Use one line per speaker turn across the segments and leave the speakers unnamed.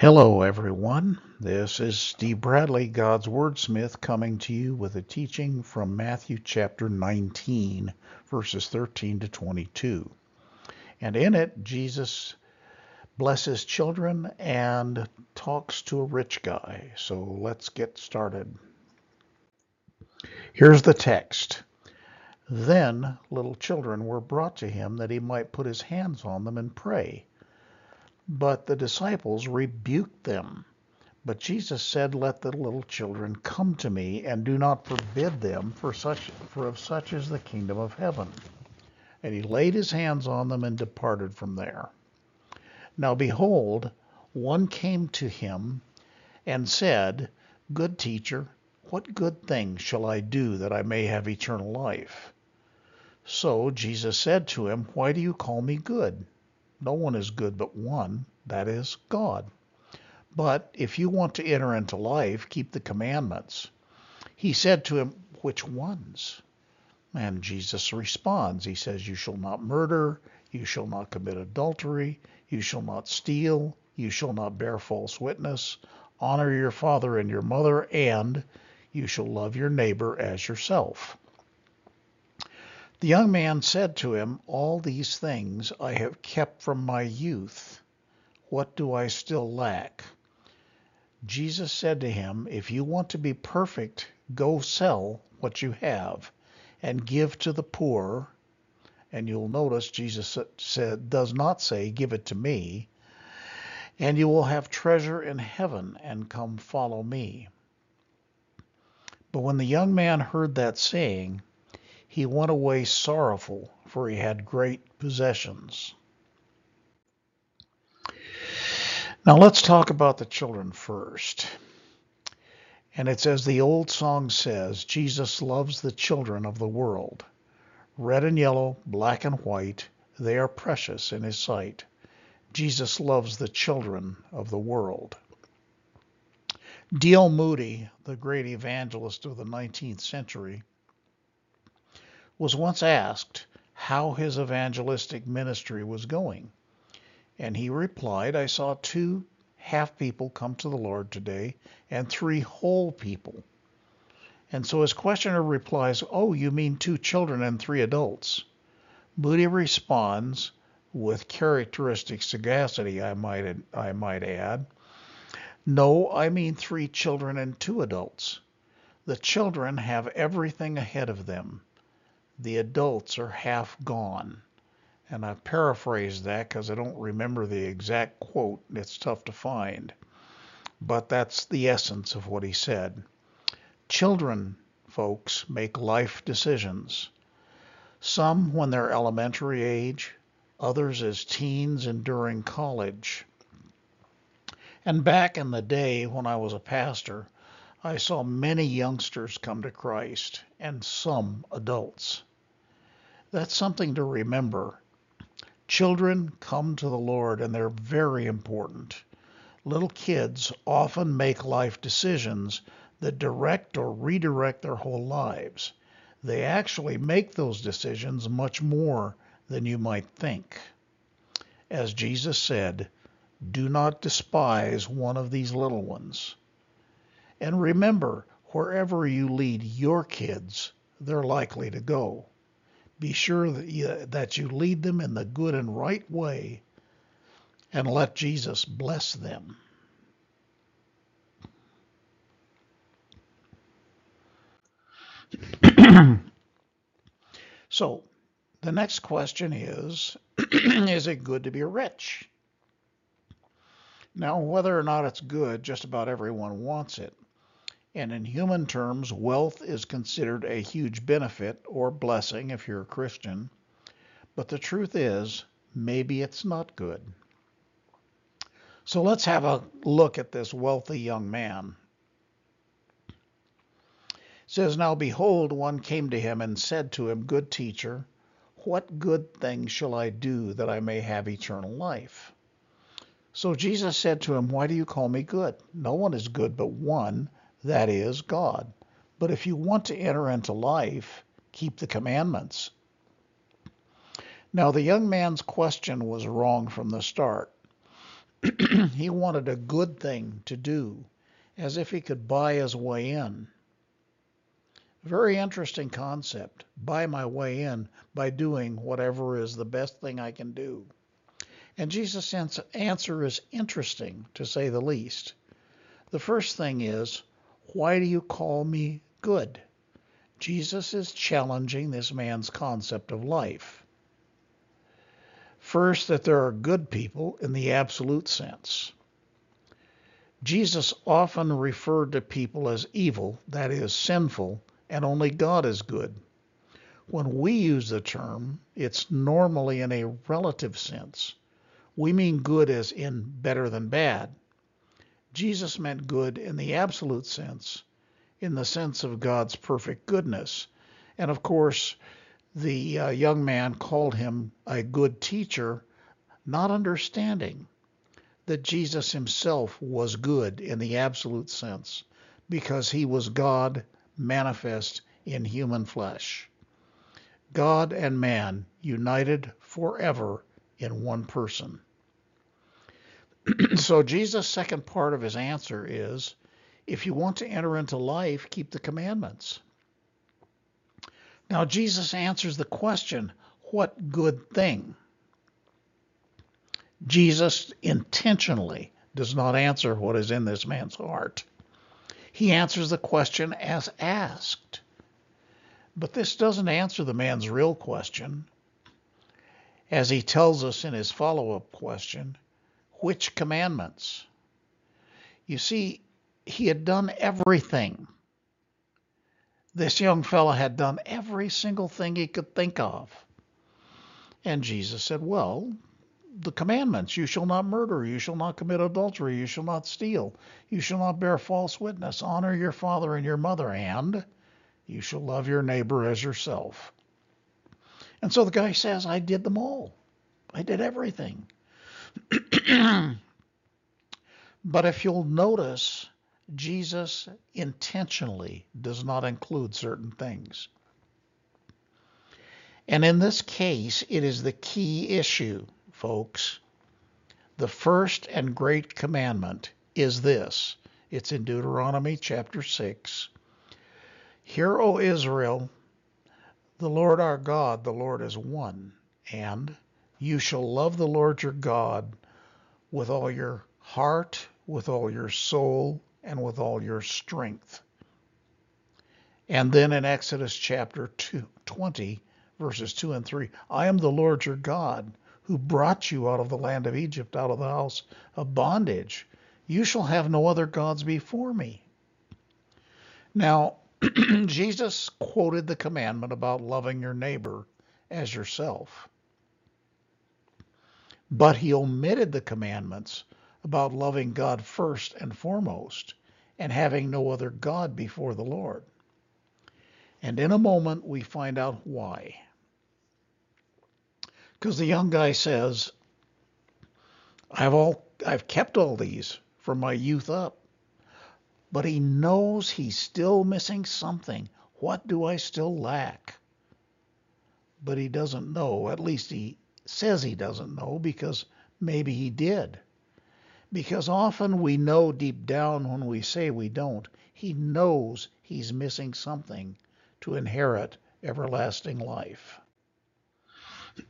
Hello, everyone. This is Steve Bradley, God's Wordsmith, coming to you with a teaching from Matthew chapter 19, verses 13 to 22. And in it, Jesus blesses children and talks to a rich guy. So let's get started. Here's the text. Then little children were brought to him that he might put his hands on them and pray. But the disciples rebuked them. But Jesus said, Let the little children come to me, and do not forbid them, for such for of such is the kingdom of heaven. And he laid his hands on them and departed from there. Now behold, one came to him and said, Good teacher, what good thing shall I do that I may have eternal life? So Jesus said to him, Why do you call me good? No one is good but one, that is, God. But if you want to enter into life, keep the commandments. He said to him, Which ones? And Jesus responds. He says, You shall not murder, you shall not commit adultery, you shall not steal, you shall not bear false witness, honor your father and your mother, and you shall love your neighbor as yourself. The young man said to him, All these things I have kept from my youth. What do I still lack? Jesus said to him, If you want to be perfect, go sell what you have and give to the poor. And you'll notice Jesus said, does not say, Give it to me. And you will have treasure in heaven, and come follow me. But when the young man heard that saying, he went away sorrowful, for he had great possessions. Now let's talk about the children first. And it's as the old song says Jesus loves the children of the world. Red and yellow, black and white, they are precious in his sight. Jesus loves the children of the world. D.L. Moody, the great evangelist of the 19th century, was once asked how his evangelistic ministry was going. And he replied, I saw two half people come to the Lord today and three whole people. And so his questioner replies, Oh, you mean two children and three adults? Moody responds with characteristic sagacity, I might, I might add. No, I mean three children and two adults. The children have everything ahead of them the adults are half gone. And I paraphrased that because I don't remember the exact quote. It's tough to find. But that's the essence of what he said. Children, folks, make life decisions. Some when they're elementary age, others as teens and during college. And back in the day when I was a pastor, I saw many youngsters come to Christ and some adults. That's something to remember. Children come to the Lord and they're very important. Little kids often make life decisions that direct or redirect their whole lives. They actually make those decisions much more than you might think. As Jesus said, do not despise one of these little ones. And remember, wherever you lead your kids, they're likely to go. Be sure that you, that you lead them in the good and right way and let Jesus bless them. so, the next question is Is it good to be rich? Now, whether or not it's good, just about everyone wants it and in human terms, wealth is considered a huge benefit or blessing if you're a Christian. But the truth is, maybe it's not good. So let's have a look at this wealthy young man. It says, Now behold, one came to him and said to him, Good teacher, what good thing shall I do that I may have eternal life? So Jesus said to him, Why do you call me good? No one is good but one that is God. But if you want to enter into life, keep the commandments. Now, the young man's question was wrong from the start. he wanted a good thing to do, as if he could buy his way in. Very interesting concept. Buy my way in by doing whatever is the best thing I can do. And Jesus' answer is interesting, to say the least. The first thing is, Why do you call me good? Jesus is challenging this man's concept of life. First, that there are good people in the absolute sense. Jesus often referred to people as evil, that is, sinful, and only God is good. When we use the term, it's normally in a relative sense. We mean good as in better than bad. Jesus meant good in the absolute sense, in the sense of God's perfect goodness. And of course, the uh, young man called him a good teacher, not understanding that Jesus himself was good in the absolute sense because he was God manifest in human flesh. God and man united forever in one person. so Jesus' second part of his answer is if you want to enter into life, keep the commandments. Now, Jesus answers the question, what good thing? Jesus intentionally does not answer what is in this man's heart. He answers the question as asked. But this doesn't answer the man's real question. As he tells us in his follow up question, which commandments? You see, he had done everything. This young fellow had done every single thing he could think of. And Jesus said, Well, the commandments you shall not murder, you shall not commit adultery, you shall not steal, you shall not bear false witness, honor your father and your mother, and you shall love your neighbor as yourself. And so the guy says, I did them all. I did everything. but if you'll notice, Jesus intentionally does not include certain things. And in this case, it is the key issue, folks. The first and great commandment is this it's in Deuteronomy chapter 6. Hear, O Israel, the Lord our God, the Lord is one, and you shall love the Lord your God with all your heart, with all your soul, and with all your strength. And then in Exodus chapter two, 20, verses 2 and 3, I am the Lord your God who brought you out of the land of Egypt, out of the house of bondage. You shall have no other gods before me. Now, Jesus quoted the commandment about loving your neighbor as yourself. But he omitted the commandments about loving God first and foremost and having no other God before the Lord. And in a moment, we find out why. Because the young guy says, I've all I've kept all these from my youth up. But he knows he's still missing something. What do I still lack? But he doesn't know. At least he says he doesn't know because maybe he did. Because often we know deep down when we say we don't. He knows he's missing something to inherit everlasting life.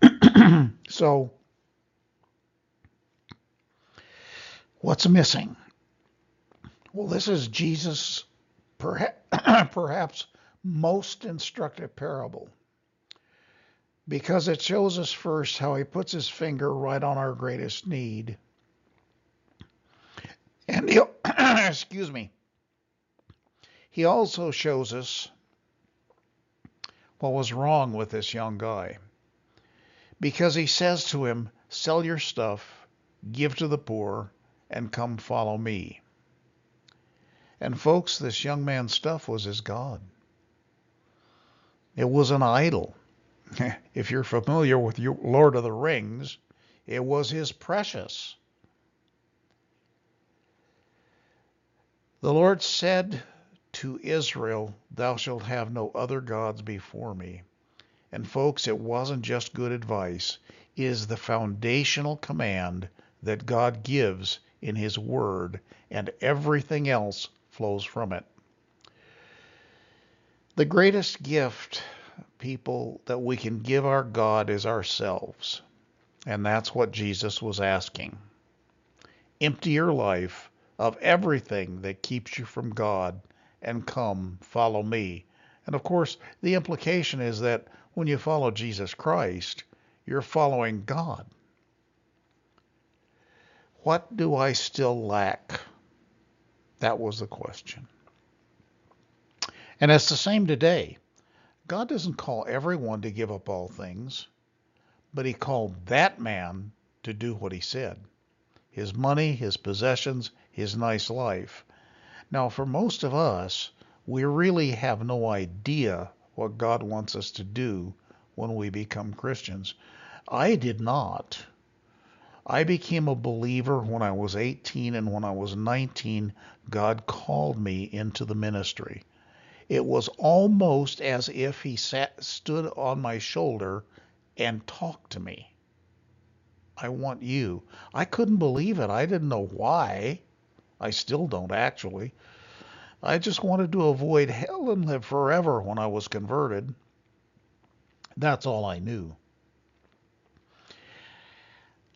so, what's missing? Well, this is Jesus' perhaps most instructive parable because it shows us first how he puts his finger right on our greatest need. And he, excuse me, he also shows us what was wrong with this young guy. Because he says to him, Sell your stuff, give to the poor, and come follow me. And folks, this young man's stuff was his God. It was an idol. if you're familiar with Lord of the Rings, it was his precious. The Lord said to Israel, Thou shalt have no other gods before me. And folks, it wasn't just good advice, it is the foundational command that God gives in His Word, and everything else flows from it. The greatest gift, people, that we can give our God is ourselves. And that's what Jesus was asking. Empty your life of everything that keeps you from God and come follow me. And of course, the implication is that when you follow Jesus Christ, you're following God. What do I still lack? That was the question. And it's the same today. God doesn't call everyone to give up all things, but he called that man to do what he said. His money, his possessions, his nice life. Now, for most of us, we really have no idea what God wants us to do when we become Christians. I did not. I became a believer when I was 18, and when I was 19, God called me into the ministry. It was almost as if He sat, stood on my shoulder and talked to me. I want you. I couldn't believe it. I didn't know why. I still don't, actually. I just wanted to avoid hell and live forever when I was converted. That's all I knew.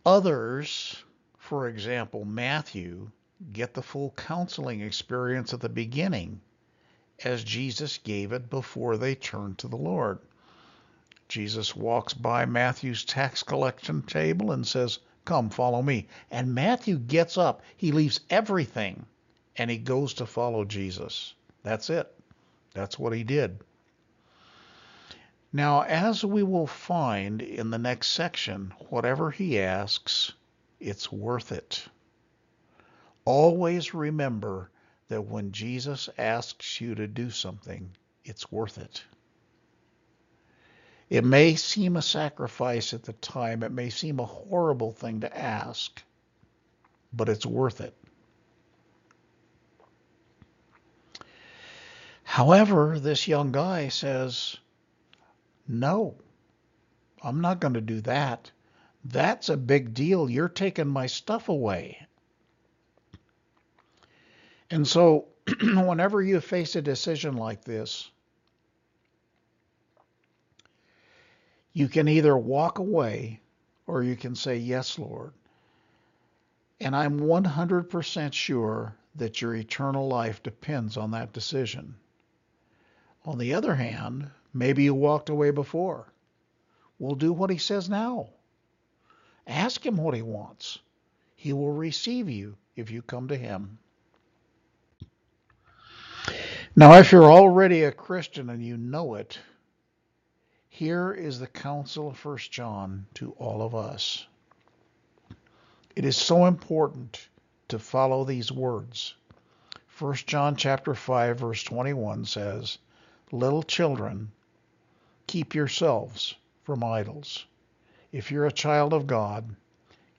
Others, for example, Matthew, get the full counseling experience at the beginning as Jesus gave it before they turned to the Lord. Jesus walks by Matthew's tax collection table and says, Come, follow me. And Matthew gets up. He leaves everything and he goes to follow Jesus. That's it. That's what he did. Now, as we will find in the next section, whatever he asks, it's worth it. Always remember that when Jesus asks you to do something, it's worth it. It may seem a sacrifice at the time, it may seem a horrible thing to ask, but it's worth it. However, this young guy says, No, I'm not going to do that. That's a big deal. You're taking my stuff away. And so, whenever you face a decision like this, you can either walk away or you can say, Yes, Lord. And I'm 100% sure that your eternal life depends on that decision. On the other hand, maybe you walked away before. Well, do what he says now. Ask him what he wants. He will receive you if you come to him. Now, if you're already a Christian and you know it, here is the counsel of 1 John to all of us. It is so important to follow these words. 1 John chapter 5 verse 21 says, Little children, keep yourselves from idols. If you're a child of God,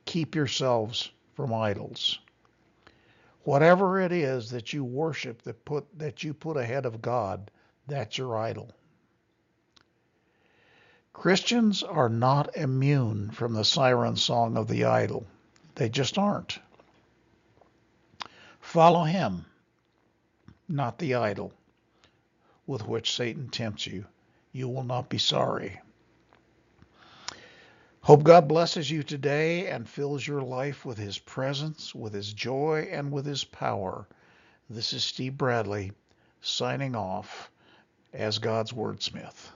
keep yourselves from idols. Whatever it is that you worship that put that you put ahead of God, that's your idol. Christians are not immune from the siren song of the idol. They just aren't. Follow him, not the idol with which Satan tempts you. You will not be sorry. Hope God blesses you today and fills your life with his presence, with his joy, and with his power. This is Steve Bradley signing off as God's Wordsmith.